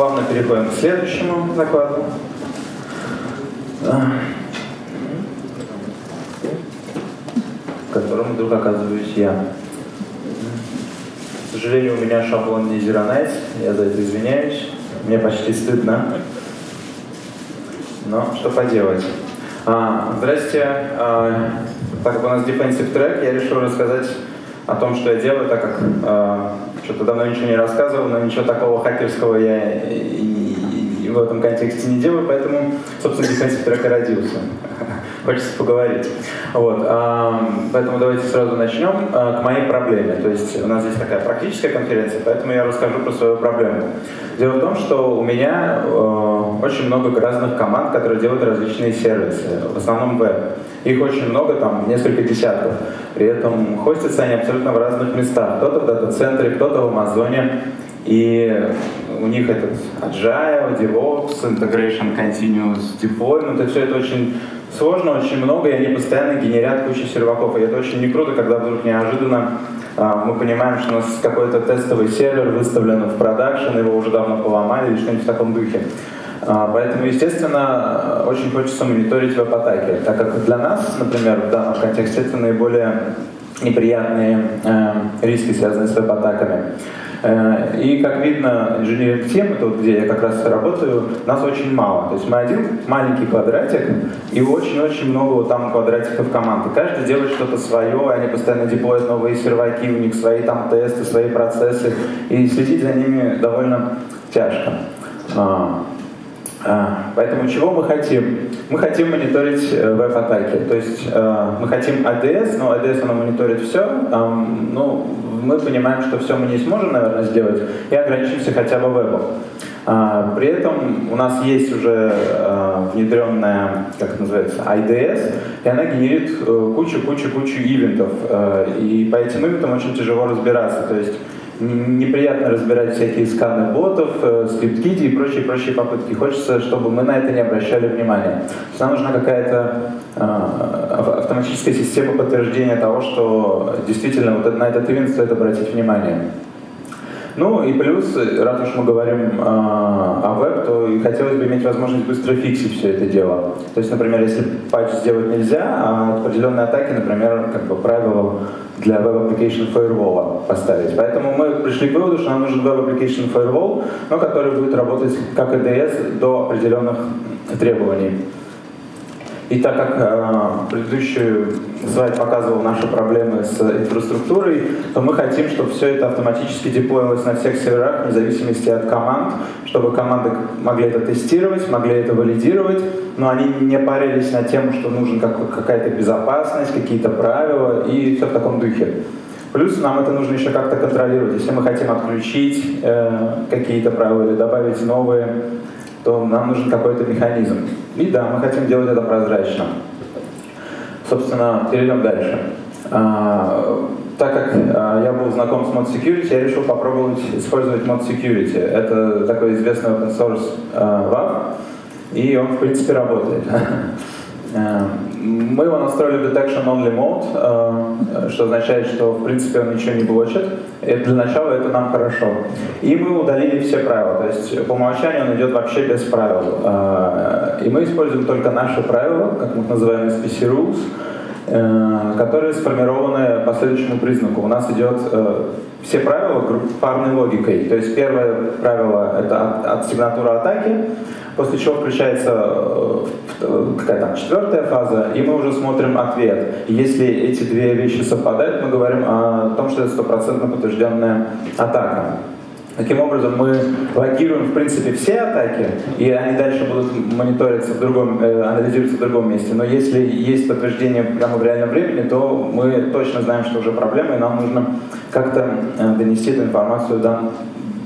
плавно переходим к следующему закладу. В котором вдруг оказываюсь я. К сожалению, у меня шаблон не Zero Nights, я за это извиняюсь. Мне почти стыдно. Но что поделать. А, здрасте. А, так как у нас defensive трек, я решил рассказать о том, что я делаю, так как а, что-то давно ничего не рассказывал, но ничего такого хакерского я и, и, в этом контексте не делаю, поэтому, собственно, defensive и родился. Хочется поговорить. Вот, а, поэтому давайте сразу начнем а, к моей проблеме. То есть у нас здесь такая практическая конференция, поэтому я расскажу про свою проблему. Дело в том, что у меня э, очень много разных команд, которые делают различные сервисы, в основном веб. Их очень много, там несколько десятков. При этом хостятся они абсолютно в разных местах. Кто-то в дата-центре, кто-то в Амазоне. И у них этот Agile, DevOps, Integration Continuous Deployment, это все это очень сложно, очень много, и они постоянно генерят кучу серваков. И это очень не круто, когда вдруг неожиданно а, мы понимаем, что у нас какой-то тестовый сервер выставлен в продакшн, его уже давно поломали или что-нибудь в таком духе. А, поэтому, естественно, очень хочется мониторить веб-атаки, так как для нас, например, в данном контексте это наиболее неприятные э, риски, связанные с веб-атаками. Э, и, как видно, инженеринг тем, это вот где я как раз работаю, нас очень мало. То есть мы один маленький квадратик, и очень-очень много вот там квадратиков команды. Каждый делает что-то свое, они постоянно деплоят новые серваки, у них свои там тесты, свои процессы, и следить за ними довольно тяжко. А, поэтому чего мы хотим? Мы хотим мониторить э, веб-атаки. То есть э, мы хотим ADS, но ADS оно мониторит все. Ну, мы понимаем, что все мы не сможем, наверное, сделать, и ограничимся хотя бы вебом. А, при этом у нас есть уже э, внедренная, как это называется, IDS, и она генерит кучу-кучу-кучу ивентов. И по этим ивентам очень тяжело разбираться. То есть неприятно разбирать всякие сканы ботов, э, скрипт-кити и прочие-прочие попытки. Хочется, чтобы мы на это не обращали внимания. нам нужна какая-то э, автоматическая система подтверждения того, что действительно вот на этот ивент стоит обратить внимание. Ну и плюс, раз уж мы говорим э, о веб, то и хотелось бы иметь возможность быстро фиксить все это дело. То есть, например, если патч сделать нельзя, а определенные атаки, например, как бы правило для Web Application Firewall поставить. Поэтому мы пришли к выводу, что нам нужен Web Application Firewall, но который будет работать как EDS до определенных требований. И так как э, предыдущий слайд показывал наши проблемы с инфраструктурой, то мы хотим, чтобы все это автоматически деплоилось на всех серверах, вне зависимости от команд, чтобы команды могли это тестировать, могли это валидировать, но они не парились на тему, что нужен как, какая-то безопасность, какие-то правила и все в таком духе. Плюс нам это нужно еще как-то контролировать. Если мы хотим отключить э, какие-то правила или добавить новые, то нам нужен какой-то механизм. И да, мы хотим делать это прозрачно. Собственно, перейдем дальше. А, так как а, я был знаком с Mod Security, я решил попробовать использовать Mod Security. Это такой известный open source а, WAF, и он, в принципе, работает. Э, мы его настроили Detection Only Mode, э, что означает, что в принципе он ничего не блочит. И для начала это нам хорошо. И мы удалили все правила. То есть по умолчанию он идет вообще без правил. Э, и мы используем только наши правила, как мы называем SPC Rules, которые сформированы по следующему признаку. У нас идет все правила парной логикой. То есть первое правило это от, от сигнатуры атаки, после чего включается э, какая там четвертая фаза, и мы уже смотрим ответ. если эти две вещи совпадают, мы говорим о том, что это стопроцентно подтвержденная атака. Таким образом, мы блокируем, в принципе, все атаки, и они дальше будут мониториться в другом, э, анализироваться в другом месте. Но если есть подтверждение прямо в реальном времени, то мы точно знаем, что уже проблема, и нам нужно как-то э, донести эту информацию до,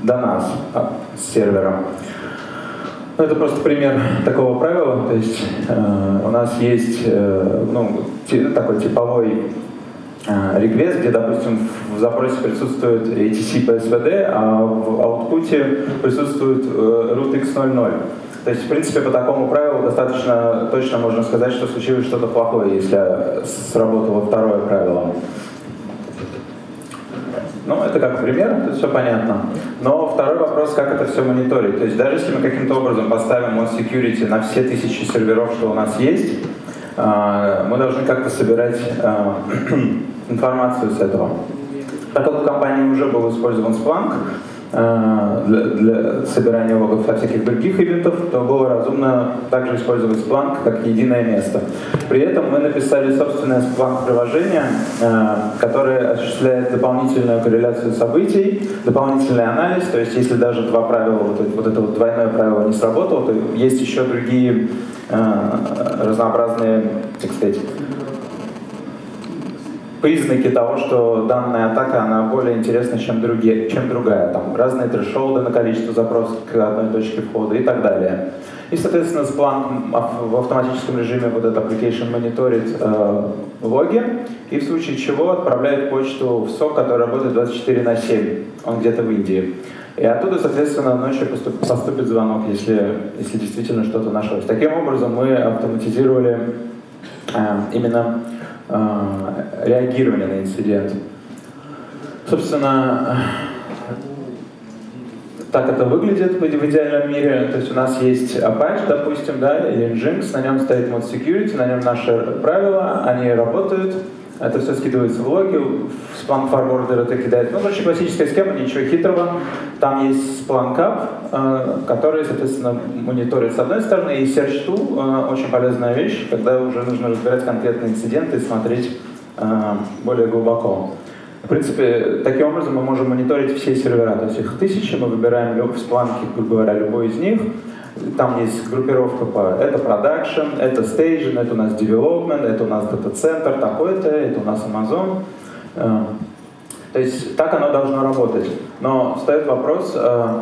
до нас, а, с сервера. Ну, это просто пример такого правила. То есть э, у нас есть э, ну, такой типовой э, реквест, где, допустим, в запросе присутствует ATC PSVD, а в аутпуте присутствует э, root x00. То есть, в принципе, по такому правилу достаточно точно можно сказать, что случилось что-то плохое, если сработало второе правило. Ну, это как пример, это все понятно. Но второй вопрос, как это все мониторить. То есть даже если мы каким-то образом поставим mod security на все тысячи серверов, что у нас есть, а, мы должны как-то собирать а, информацию с этого. Так как у компании уже был использован Splunk, для, для собирания логов со всяких других ивентов, то было разумно также использовать Splunk как единое место. При этом мы написали собственное Splunk-приложение, э, которое осуществляет дополнительную корреляцию событий, дополнительный анализ, то есть если даже два правила, вот вот, это вот двойное правило не сработало, то есть еще другие э, разнообразные, так сказать, признаки того, что данная атака, она более интересна, чем, другие, чем другая. Там разные трешолды на количество запросов к одной точке входа и так далее. И, соответственно, Splunk в автоматическом режиме вот этот application мониторит э, логи и в случае чего отправляет почту в СОК, который работает 24 на 7. Он где-то в Индии. И оттуда, соответственно, ночью поступит звонок, если, если действительно что-то нашлось. Таким образом, мы автоматизировали э, именно реагирования на инцидент. Собственно, так это выглядит в идеальном мире. То есть у нас есть Apache, допустим, да, или Nginx, на нем стоит mod security, на нем наши правила, они работают, это все скидывается в логи, в Splunk Forwarder это кидает. Ну, короче, классическая схема, ничего хитрого. Там есть Splunk App, э, который, соответственно, мониторит с одной стороны, и Search Tool э, очень полезная вещь, когда уже нужно разбирать конкретные инциденты и смотреть э, более глубоко. В принципе, таким образом мы можем мониторить все сервера, то есть их тысячи, мы выбираем в Splunk, грубо говоря, любой из них, там есть группировка по это production, это staging, это у нас development, это у нас дата-центр такой-то, это у нас Amazon. Э, то есть так оно должно работать. Но встает вопрос, э,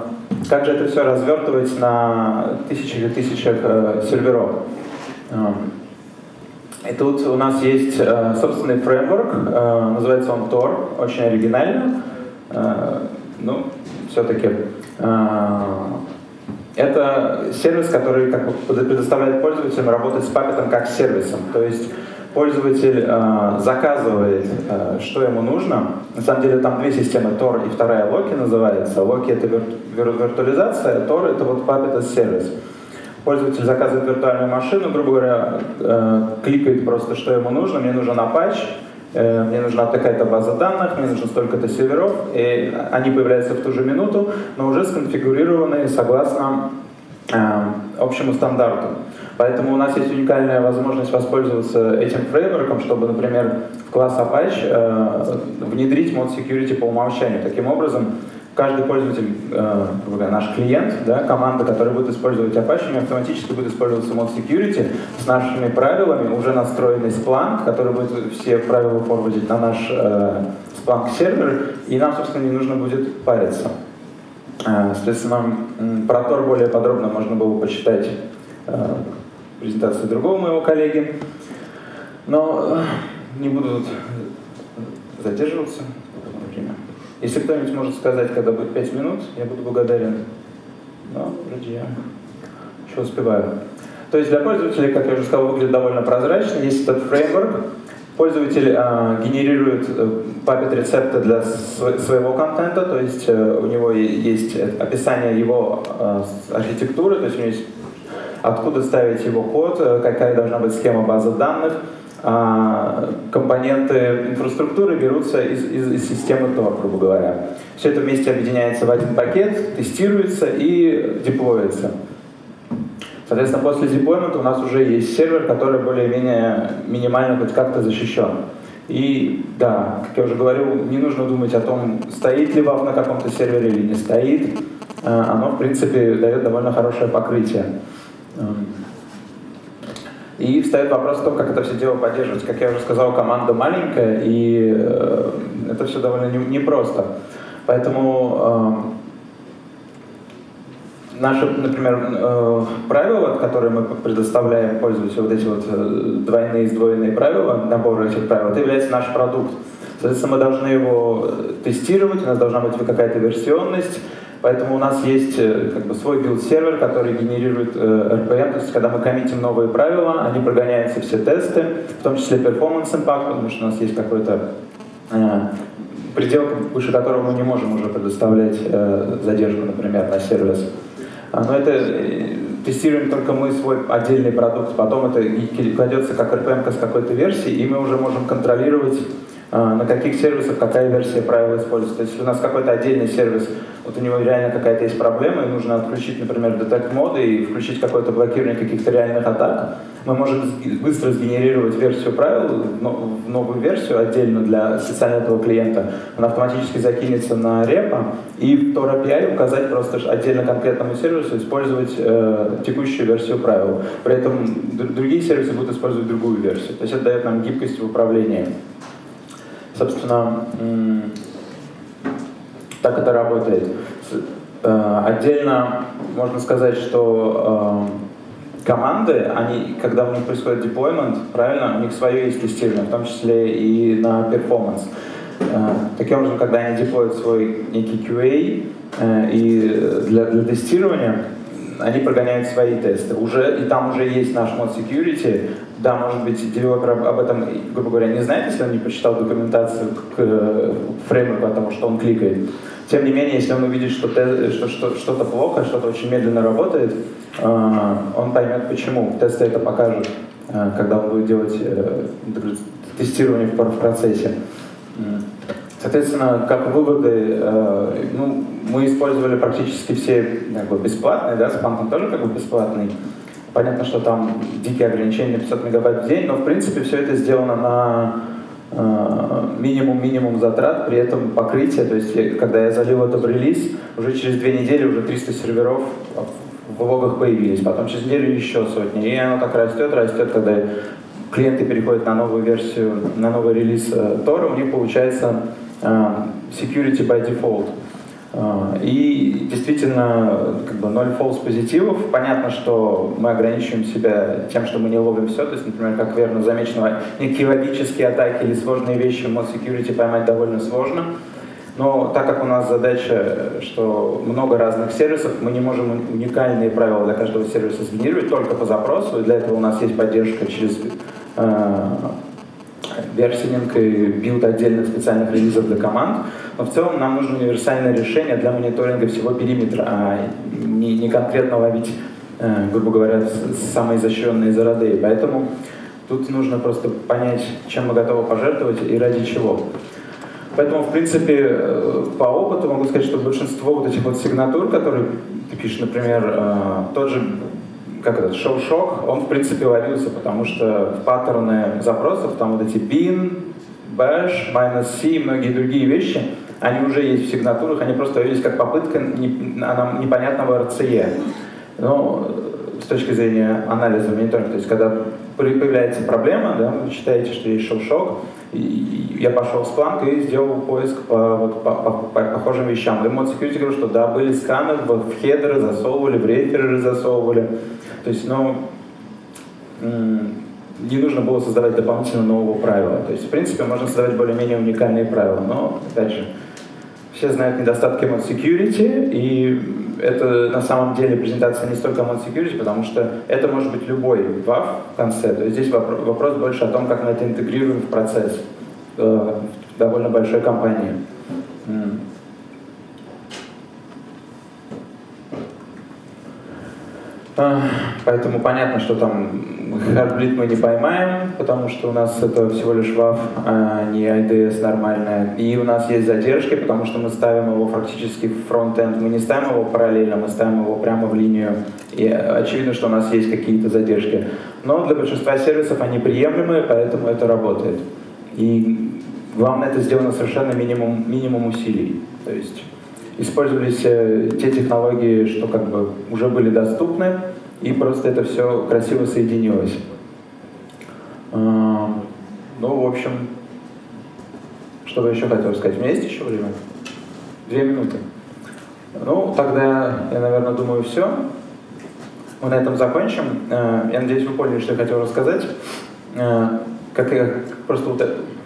как же это все развертывать на тысячах и тысячах э, серверов. И тут у нас есть собственный фреймворк, называется он Tor, очень оригинально. Ну, все-таки это сервис, который как бы предоставляет пользователям работать с папетом как сервисом. То есть пользователь э, заказывает, э, что ему нужно. На самом деле там две системы, Tor и вторая Loki называется. Loki это вир вир виртуализация, Tor это вот Puppet as сервис. Пользователь заказывает виртуальную машину, грубо говоря, э, кликает просто, что ему нужно. Мне нужен Apache, Э, мне нужна такая-то база данных, мне нужно столько-то серверов, и они появляются в ту же минуту, но уже сконфигурированы согласно э, общему стандарту. Поэтому у нас есть уникальная возможность воспользоваться этим фреймворком, чтобы, например, в класс Apache внедрить мод security по умолчанию. Таким образом, каждый пользователь, э, наш клиент, да, команда, которая будет использовать Apache, автоматически будет использоваться mod security с нашими правилами, уже настроенный Splunk, который будет все правила форвардить на наш э, Splunk сервер, и нам, собственно, не нужно будет париться. Э, соответственно, про Tor более подробно можно было почитать э, презентации другого моего коллеги. Но э, не буду тут задерживаться. Если кто-нибудь может сказать, когда будет 5 минут, я буду благодарен. Но вроде я еще успеваю. То есть для пользователей, как я уже сказал, выглядит довольно прозрачно. Есть этот фреймворк. Пользователь э, генерирует папет рецепты для св своего контента, то есть э, у него есть описание его э, архитектуры, то есть у него есть откуда ставить его код, э, какая должна быть схема базы данных, а, компоненты инфраструктуры берутся из, из, из системы Tor, грубо говоря. Все это вместе объединяется в один пакет, тестируется и деплоится. Соответственно, после деплоймента у нас уже есть сервер, который более-менее минимально хоть как-то защищен. И да, как я уже говорил, не нужно думать о том, стоит ли WAF на каком-то сервере или не стоит. А, оно, в принципе, дает довольно хорошее покрытие. И встает вопрос о том, как это все дело поддерживать. Как я уже сказал, команда маленькая, и э, это все довольно непросто. Поэтому э, наши, например, э, правила, которые мы предоставляем пользователю, вот эти вот двойные, сдвоенные правила, набор этих правил, это является наш продукт. Соответственно, мы должны его тестировать, у нас должна быть какая-то версионность, Поэтому у нас есть э, как бы, свой build-сервер, который генерирует э, RPM, то есть когда мы коммитим новые правила, они прогоняются все тесты, в том числе performance impact, потому что у нас есть какой-то э, предел, выше которого мы не можем уже предоставлять э, задержку, например, на сервис. А, но это э, тестируем только мы свой отдельный продукт, потом это кладется как RPM с какой-то версии, и мы уже можем контролировать на каких сервисах какая версия правила используется. То есть у нас какой-то отдельный сервис, вот у него реально какая-то есть проблема, и нужно отключить, например, детект моды и включить какое-то блокирование каких-то реальных атак, мы можем быстро сгенерировать версию правил новую версию отдельно для специально этого клиента. Она автоматически закинется на репо, и в Tor API указать просто отдельно конкретному сервису использовать э, текущую версию правил. При этом другие сервисы будут использовать другую версию. То есть это дает нам гибкость в управлении. Собственно, так это работает. Э, отдельно можно сказать, что э, команды, они, когда у них происходит deployment, правильно, у них свое есть тестирование, в том числе и на performance. Э, таким образом, когда они деплоят свой некий QA, и для, для тестирования они прогоняют свои тесты. Уже, и там уже есть наш мод security. Да, может быть, девелопер об этом, грубо говоря, не знает, если он не почитал документацию к, к фреймворку, потому что он кликает. Тем не менее, если он увидит, что, что, что что-то плохо, что-то очень медленно работает, э, он поймет почему. Тесты это покажут, э, когда он будет делать э, тестирование в, процессе. Соответственно, как выводы, ну, мы использовали практически все как бы, бесплатные, да, Spank тоже как бы бесплатный. Понятно, что там дикие ограничения на 500 мегабайт в день, но в принципе все это сделано на минимум-минимум затрат, при этом покрытие, то есть когда я залил это в релиз, уже через две недели уже 300 серверов в логах появились, потом через неделю еще сотни, и оно так растет, растет, когда клиенты переходят на новую версию, на новый релиз Тора, у них получается а, security by default. А, и действительно, как бы ноль false позитивов. Понятно, что мы ограничиваем себя тем, что мы не ловим все. То есть, например, как верно замечено, некие логические атаки или сложные вещи в mod security поймать довольно сложно. Но так как у нас задача, что много разных сервисов, мы не можем уникальные правила для каждого сервиса сгенерировать только по запросу. И для этого у нас есть поддержка через э, versioning и build отдельных специальных релизов для команд. Но в целом нам нужно универсальное решение для мониторинга всего периметра, а не, не конкретно ловить, э, грубо говоря, самые изощренные zero day. Поэтому тут нужно просто понять, чем мы готовы пожертвовать и ради чего. Поэтому, в принципе, э, по опыту могу сказать, что большинство вот этих вот сигнатур, которые ты пишешь, например, э, тот же как этот шоу-шок, он в принципе ловился, потому что в паттерны запросов, там вот эти bin, bash, minus c и многие другие вещи, они уже есть в сигнатурах, они просто появились как попытка непонятного RCE. Но с точки зрения анализа мониторинга, то есть когда появляется проблема, да, вы считаете, что есть шоу-шок, я пошел в Splunk и сделал поиск по, вот, по, по, по похожим вещам. Mod Security говорю, что да, были сканы, в, в хедеры засовывали, в реферы засовывали. То есть, ну, не нужно было создавать дополнительно нового правила. То есть, в принципе, можно создавать более-менее уникальные правила. Но, опять же, все знают недостатки Mod Security, и это на самом деле презентация не столько Mod Security, потому что это может быть любой WAF в конце. То есть здесь вопрос, вопрос больше о том, как мы это интегрируем в процесс э, в довольно большой компании. Поэтому понятно, что там Heartbleed мы не поймаем, потому что у нас это всего лишь WAV, а не IDS нормальная. И у нас есть задержки, потому что мы ставим его фактически в фронт-энд. Мы не ставим его параллельно, мы ставим его прямо в линию. И очевидно, что у нас есть какие-то задержки. Но для большинства сервисов они приемлемы, поэтому это работает. И главное, это сделано совершенно минимум, минимум усилий. То есть использовались э, те технологии, что как бы уже были доступны, и просто это все красиво соединилось. А, ну, в общем, что бы еще хотел сказать? У меня есть еще время? Две минуты. Ну, тогда я, наверное, думаю, все. Мы на этом закончим. Э, я надеюсь, вы поняли, что я хотел рассказать. Э, как я просто вот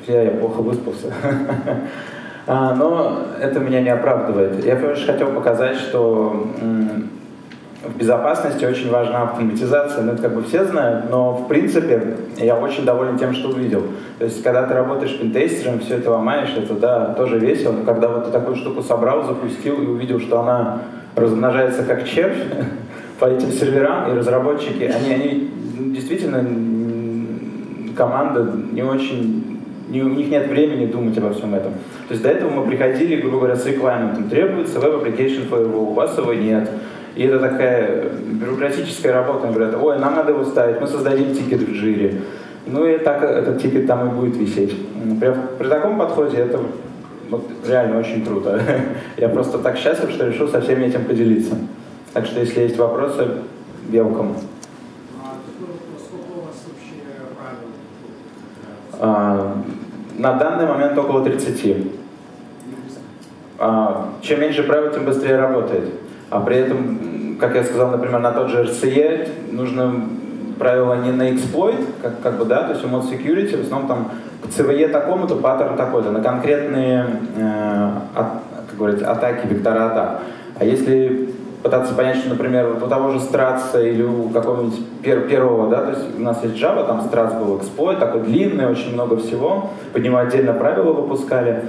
я, я плохо выспался. А, но это меня не оправдывает. Я лишь хотел показать, что в безопасности очень важна автоматизация, ну это как бы все знают, но в принципе я очень доволен тем, что увидел. То есть когда ты работаешь пентестером, все это ломаешь, это да, тоже весело, но когда вот ты такую штуку собрал, запустил и увидел, что она размножается как червь по этим серверам, и разработчики, они, они действительно команда не очень не, у них нет времени думать обо всем этом. То есть до этого мы приходили, грубо говоря, с регламентом. Требуется Web Application Firewall, у вас его нет. И это такая бюрократическая работа. Они говорят, ой, нам надо его ставить, мы создадим тикет в Jira. Ну и так этот тикет там и будет висеть. При, при таком подходе это вот, реально очень круто. Я просто так счастлив, что решил со всеми этим поделиться. Так что если есть вопросы, welcome. А, на данный момент около 30. А, чем меньше правил, тем быстрее работает. А при этом, как я сказал, например, на тот же RCE нужно правило не на exploit, как, как бы, да, то есть у mod security в основном там к CVE такому-то, паттерн такой-то, на конкретные, э, от, как говорится, атаки, вектора атак. А если пытаться понять, что, например, вот у того же Страца или у какого-нибудь пер первого, да, то есть у нас есть Java, там Страц был эксплойт, такой длинный, очень много всего, под него отдельно правила выпускали,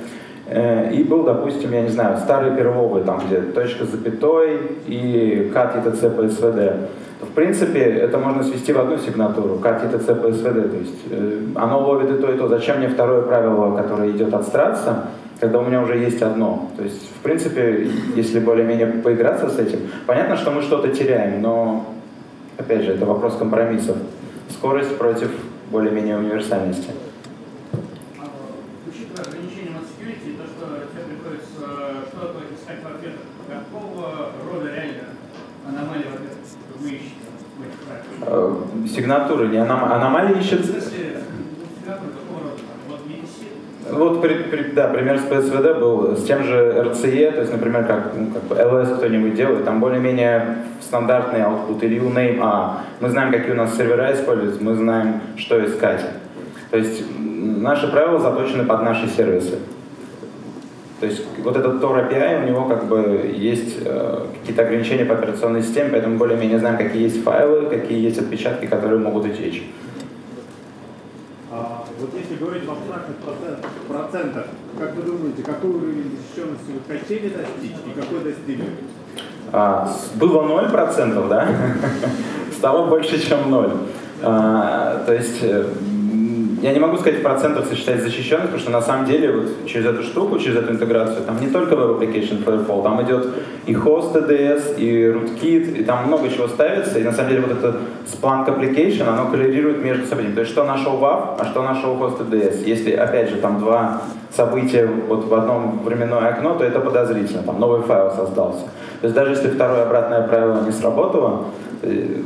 э, и был, допустим, я не знаю, старый первовый, там, где точка с запятой и cat etc по svd. В принципе, это можно свести в одну сигнатуру, cat etc по svd, то есть э, оно ловит и то, и то. Зачем мне второе правило, которое идет от Страца? когда у меня уже есть одно. То есть, в принципе, если более-менее поиграться с этим, понятно, что мы что-то теряем, но, опять же, это вопрос компромиссов. Скорость против более-менее универсальности. Учитывая ограничения на security, то, что тебе приходится что-то искать в ответах, какого рода реально аномалии в ответах вы ищете? Сигнатуры, не аном... аномалии ищет... В смысле, вот, при, при, да, пример с PSVD был с тем же RCE, то есть, например, как, ну, как бы LS кто-нибудь делает, там более-менее стандартный output или uname А. Мы знаем, какие у нас сервера используются, мы знаем, что искать. То есть наши правила заточены под наши сервисы. То есть вот этот Tor API, у него как бы есть э, какие-то ограничения по операционной системе, поэтому более-менее знаем, какие есть файлы, какие есть отпечатки, которые могут утечь. Вот если говорить в абстрактных процентах, как вы думаете, какой уровень защищенности вы хотели достичь и какой достигли? А, было 0%, да? Стало больше, чем 0. А, то есть э, я не могу сказать в процентах сочетать защищенность, потому что на самом деле вот через эту штуку, через эту интеграцию, там не только Web Application Firewall, там идет и host ADS, и rootkit, и там много чего ставится, и на самом деле вот это Splunk Application, оно коллерирует между собой. То есть что нашел WAF, а что нашел host ADS. Если, опять же, там два события вот в одном временное окно, то это подозрительно, там новый файл создался. То есть даже если второе обратное правило не сработало, э,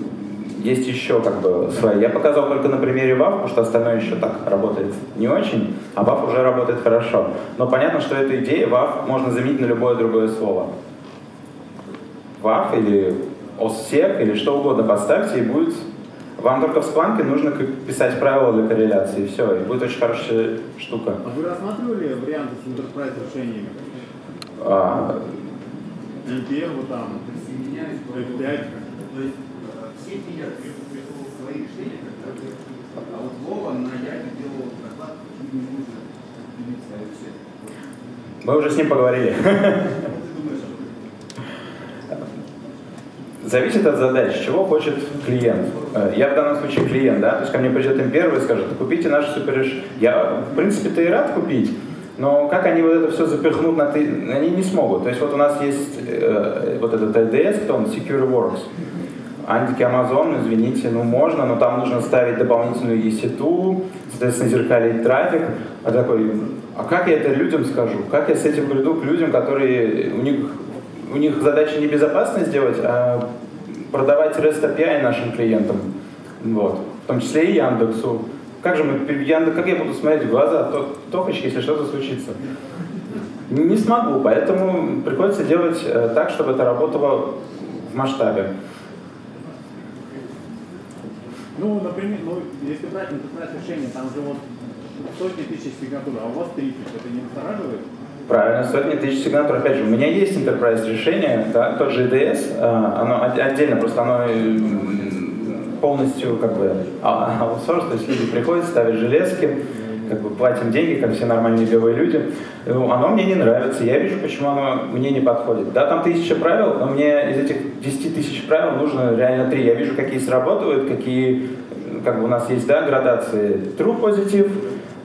есть еще как бы свои. Я показал только на примере WAF, потому что остальное еще так работает не очень, а WAF уже работает хорошо. Но понятно, что эта идея WAF можно заменить на любое другое слово. WAF или OSSEC или что угодно подставьте и будет... Вам только в Splunk нужно писать правила для корреляции, и все, и будет очень хорошая штука. А вы рассматривали варианты с enterprise решениями? А... NPM, вот там, F5. То есть все сидят в своих решениях, а вот Вова на Яге делал доклад, не нужно Мы уже с ним поговорили. Зависит от задач, чего хочет клиент. Э, я в данном случае клиент, да, то есть ко мне придет им первый и скажет, купите наш супер Я, в принципе-то и рад купить, но как они вот это все запихнут на ты, они не смогут. То есть вот у нас есть э, вот этот LDS, кто он, Secure Works. Антики Amazon, извините, ну можно, но там нужно ставить дополнительную EC2, соответственно, зеркалить трафик. А такой, а как я это людям скажу? Как я с этим приду к людям, которые, у них, у них задача не безопасность сделать, а продавать REST API нашим клиентам. Вот. В том числе и Яндексу. Как же мы, Яндекс, как я буду смотреть в глаза Тохочки, если что-то случится? Не смогу, поэтому приходится делать э, так, чтобы это работало в масштабе. Ну, например, ну, если брать enterprise решение, там же вот сотни тысяч сигнатур, а у вас 30, это не настораживает? Правильно, сотни тысяч сигнатур. Опять же, у меня есть enterprise решение, да, тот же EDS, а, оно отдельно, просто оно полностью как бы а, аутсорс, то есть люди приходят, ставят железки, как бы платим деньги, как все нормальные белые люди. Ну, оно мне не нравится, я вижу, почему оно мне не подходит. Да, там тысяча правил, но мне из этих 10 тысяч правил нужно реально три. Я вижу, какие сработают, какие, как бы у нас есть, да, градации true positive,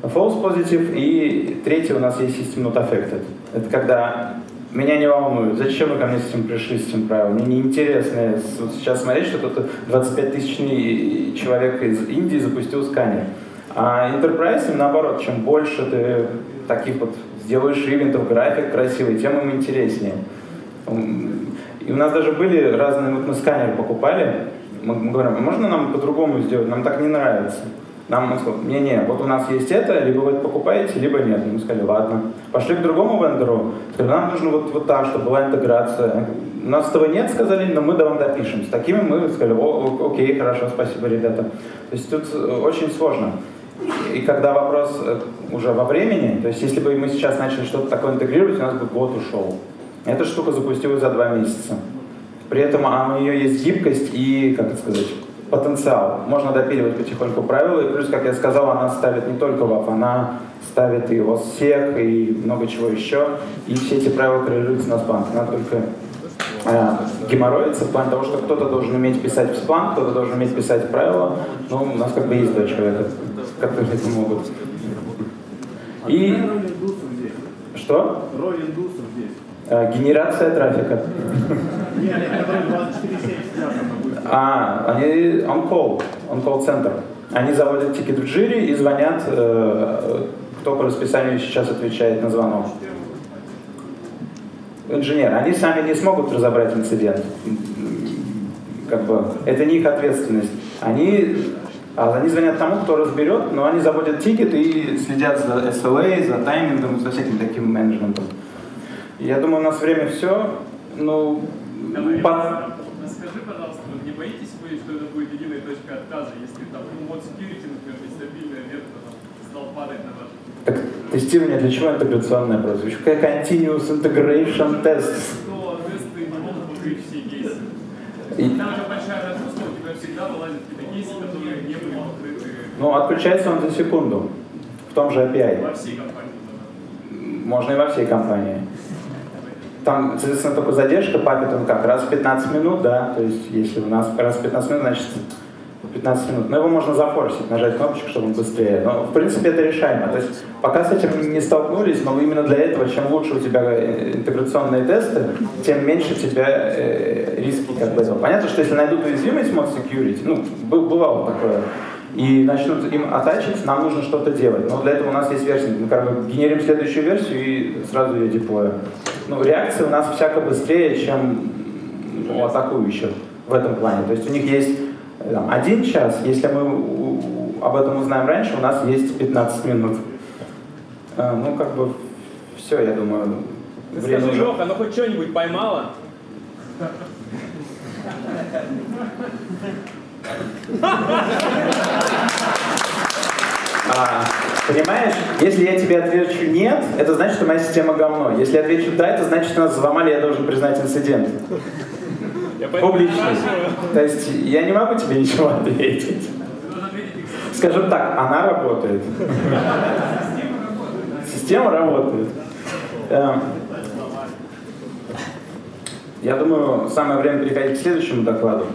false positive, и третий у нас есть system not affected. Это когда меня не волнует, зачем вы ко мне с этим пришли, с этим правилом. Мне неинтересно вот сейчас смотреть, что кто-то 25-тысячный человек из Индии запустил сканер. А Enterprise, наоборот, чем больше ты таких вот сделаешь ивентов, график красивый, тем им интереснее. И у нас даже были разные, вот мы сканер покупали, мы говорим, «А можно нам по-другому сделать, нам так не нравится. Нам он сказал, не-не, вот у нас есть это, либо вы это покупаете, либо нет. Мы сказали, ладно. Пошли к другому вендору, сказали, нам нужно вот, вот так, чтобы была интеграция. У нас этого нет, сказали, но мы да вам допишем. С такими мы сказали, О, окей, хорошо, спасибо, ребята. То есть тут очень сложно. И когда вопрос э, уже во времени, то есть если бы мы сейчас начали что-то такое интегрировать, у нас бы год ушел. Эта штука запустилась за два месяца. При этом а у нее есть гибкость и, как это сказать, потенциал. Можно допиливать потихоньку правила, и плюс, как я сказал, она ставит не только WAP, она ставит и OSSEC, и много чего еще, и все эти правила коррелируются на Splunk. Она только э, геморроится в плане того, что кто-то должен уметь писать в Splunk, кто-то должен уметь писать правила. Ну, у нас как бы есть два человека, которые это могут. И... Что? Роль индусов здесь. Э, генерация трафика. А, они on-call, on-call центр. Они заводят тикет в джире и звонят, э, кто по расписанию сейчас отвечает на звонок. Инженер. Они сами не смогут разобрать инцидент. Как бы, это не их ответственность. Они, а они звонят тому, кто разберет, но они заводят тикет и следят за SLA, за таймингом, за всяким таким менеджментом. Я думаю, у нас время все. Ну, по... Скажи, пожалуйста, вы не боитесь вы, что это будет единая точка отказа, если там ну, вот security, например, нестабильная ветка там, стал падать на ваш так тестирование для чего интеграционное прозвучит? Какая continuous integration test? Что тесты не могут покрыть все кейсы. И... Там же большая нагрузка, у тебя всегда вылазят какие-то кейсы, которые не были покрыты. Ну, отключается он за секунду. В том же API. Во всей компании. Можно и во всей компании. Там, соответственно, только задержка папит он как, раз в 15 минут, да, то есть если у нас раз в 15 минут, значит 15 минут. Но его можно зафорсить, нажать кнопочку, чтобы он быстрее. Но, в принципе, это решаемо. То есть, пока с этим не столкнулись, но именно для этого, чем лучше у тебя э, интеграционные тесты, тем меньше у тебя э, риски как бы этого. Понятно, что если найдут уязвимость mod security, ну, бывало такое, и начнут им атачить, нам нужно что-то делать. Но для этого у нас есть версия. Мы как бы генерим следующую версию и сразу ее деплоим. Ну, реакция у нас всяко быстрее, чем у атакующих в этом плане. То есть у них есть там, один час, если мы об этом узнаем раньше, у нас есть 15 минут. А, ну, как бы, все, я думаю. Ты время скажи, Леха, ну хоть что-нибудь поймала? А, понимаешь, если я тебе отвечу нет, это значит, что моя система говно. Если я отвечу да, это значит, что нас взломали, я должен признать инцидент. Публично. То есть я не могу тебе ничего ответить. Скажем так, она работает. Система работает. Эм, я думаю, самое время переходить к следующему докладу.